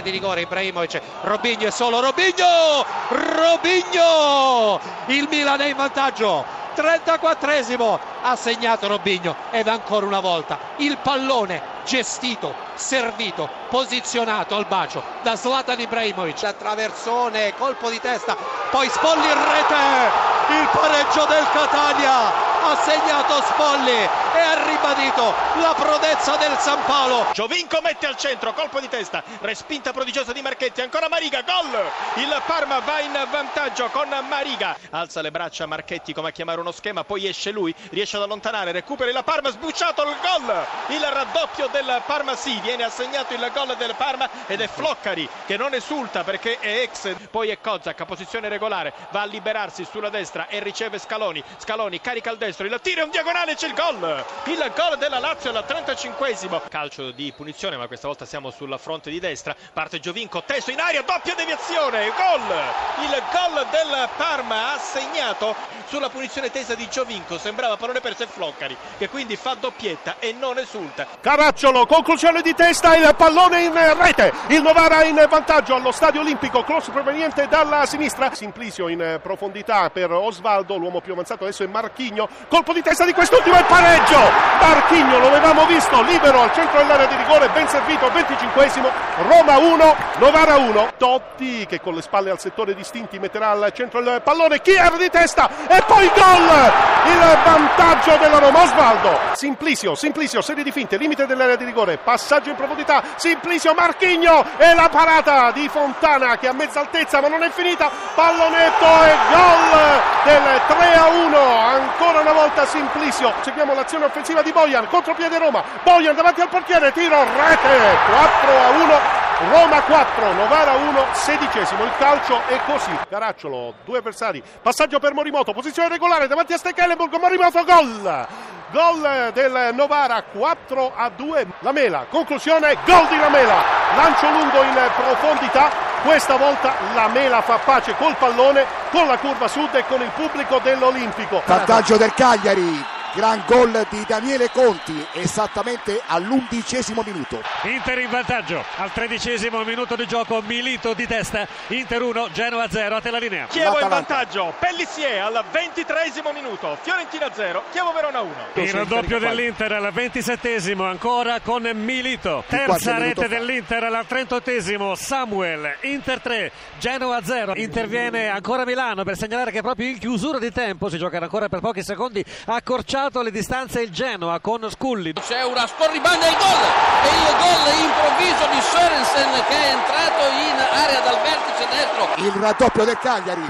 area di rigore Ibrahimovic Robigno è solo Robigno Robigno il Milan è in vantaggio 34esimo ha segnato Robigno ed ancora una volta il pallone gestito, servito, posizionato al bacio da Zlatan Ibrahimovic. Attraversone, colpo di testa poi Spolli in rete il pareggio del Catania ha segnato Spolli e ha ribadito la prodezza del San Paolo. Giovinco mette al centro, colpo di testa respinta prodigiosa di Marchetti, ancora Mariga gol, il Parma va in vantaggio con Mariga. Alza le braccia Marchetti come a chiamare uno schema poi esce lui, riesce ad allontanare recupera il Parma, sbucciato il gol! Il raddoppio del Parma sì, viene assegnato il gol del Parma ed è Floccari che non esulta perché è ex poi è Kozak posizione regolare va a liberarsi sulla destra e riceve Scaloni. Scaloni carica al destro, il tiro è un diagonale c'è il gol. Il gol della Lazio al 35esimo calcio di punizione ma questa volta siamo sulla fronte di destra. Parte Giovinco, teso in aria doppia deviazione, gol. Il gol del Parma ha segnato sulla punizione tesa di Giovinco. Sembrava pallone perso e Floccari che quindi fa doppietta e non esulta. Caracciolo, conclusione di testa, il pallone in rete, il Novara in vantaggio allo stadio olimpico, cross proveniente dalla sinistra, Simplisio in profondità per Osvaldo, l'uomo più avanzato adesso è Marchigno, colpo di testa di quest'ultimo e pareggio, Marchigno lo avevamo visto, libero al centro dell'area di rigore, ben servito, 25esimo, Roma 1, Novara 1, Totti che con le spalle al settore distinti metterà al centro il pallone, Chier di testa e poi gol, il vantaggio della Roma, Osvaldo, Simplisio, Simplisio, serie di finte, limite dell'area di rigore, passaggio in profondità, Simplisio Marchigno e la parata di Fontana che a mezza altezza ma non è finita, pallonetto e gol del 3 a 1, ancora una volta Simplisio, seguiamo l'azione offensiva di Bojan, contropiede Roma, Bojan davanti al portiere, tiro, rete, 4 a 1. Roma 4, Novara 1, sedicesimo. Il calcio è così. Caracciolo, due avversari. Passaggio per Morimoto, posizione regolare davanti a Stekelenburg. Morimoto, gol! Gol del Novara 4 a 2. La Mela, conclusione, gol di Lamela. Lancio lungo in profondità. Questa volta la Mela fa pace col pallone, con la curva sud e con il pubblico dell'Olimpico. Vantaggio del Cagliari. Gran gol di Daniele Conti esattamente all'undicesimo minuto. Inter in vantaggio al tredicesimo minuto di gioco, Milito di testa, Inter 1, Genoa 0, a te la linea. Chievo in vantaggio, Pellissier al ventitreesimo minuto, Fiorentina 0, Chievo Verona 1. Il raddoppio dell'Inter al ventisettesimo, ancora con Milito. Terza rete dell'Inter al trentottesimo, Samuel, Inter 3, Genoa 0. Interviene ancora Milano per segnalare che proprio in chiusura di tempo, si gioca ancora per pochi secondi, ha accorciato le distanze il Genoa con Sculli. C'è una scorribanda il gol! E il gol improvviso di Sorensen che è entrato in area dal vertice destro. Il raddoppio del Cagliari,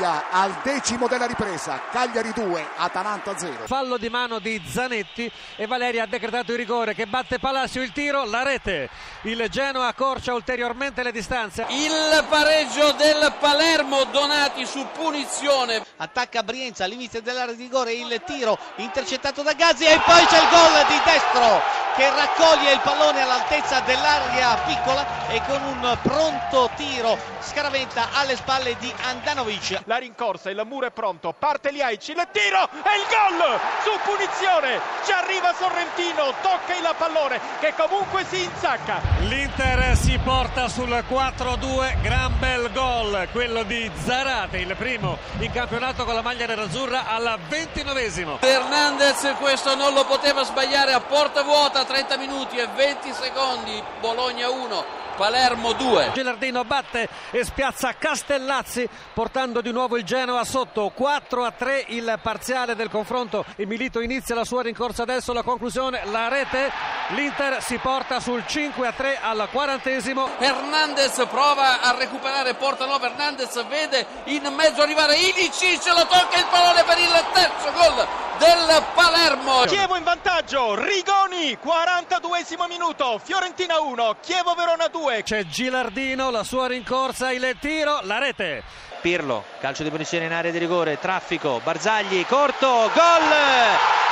Piniglia al decimo della ripresa, Cagliari 2, Atalanta 0. Fallo di mano di Zanetti e Valeria ha decretato il rigore che batte Palacio il tiro, la rete. Il Genoa accorcia ulteriormente le distanze. Il pareggio del Palermo, Donati su punizione. attacca Brienza all'inizio dell'area di rigore il tiro intercettato da Gazzi e poi c'è il gol di destro che raccoglie il pallone all'altezza dell'area piccola e con un pronto tiro scaraventa alle spalle di Andanovic La rincorsa, il muro è pronto, parte Liaici, il tiro e il gol su punizione. Ci arriva Sorrentino, tocca il pallone che comunque si insacca. L'Inter si porta sul 4-2, gran bel gol, quello di Zarate, il primo in campionato con la maglia nerazzurra al ventinovesimo. Fernandez questo non lo poteva sbagliare a porta vuota, 30 minuti e 20 secondi. Bologna 1, Palermo 2. Gilardino batte e spiazza Castellazzi portando di nuovo il Genoa sotto 4 a 3 il parziale del confronto e Milito inizia la sua rincorsa adesso la conclusione la rete l'Inter si porta sul 5 a 3 al quarantesimo Fernandez prova a recuperare, porta no, Fernandez vede in mezzo arrivare Ilicic, lo tocca il pallone per il terzo gol del Palermo. Chievo in vantaggio, Rigoni, 42esimo minuto, Fiorentina 1, Chievo Verona 2. c'è Gilardino la sua rincorsa il tiro la rete Pirlo calcio di punizione in area di rigore traffico Barzagli corto gol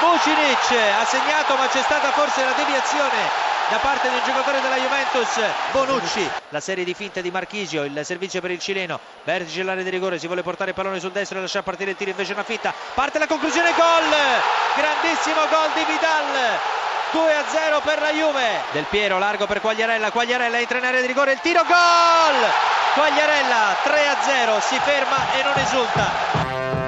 Vucinic ha segnato ma c'è stata forse la deviazione da parte del giocatore della Juventus Bonucci la serie di finte di Marchisio il servizio per il cileno vertice l'area di rigore si vuole portare il pallone sul destro e lasciare partire il tiro invece una fitta parte la conclusione gol grandissimo gol di Vidal 2-0 per la Juve. Del Piero largo per Quagliarella, Quagliarella entra in area di rigore, il tiro, gol! Quagliarella 3-0, si ferma e non esulta.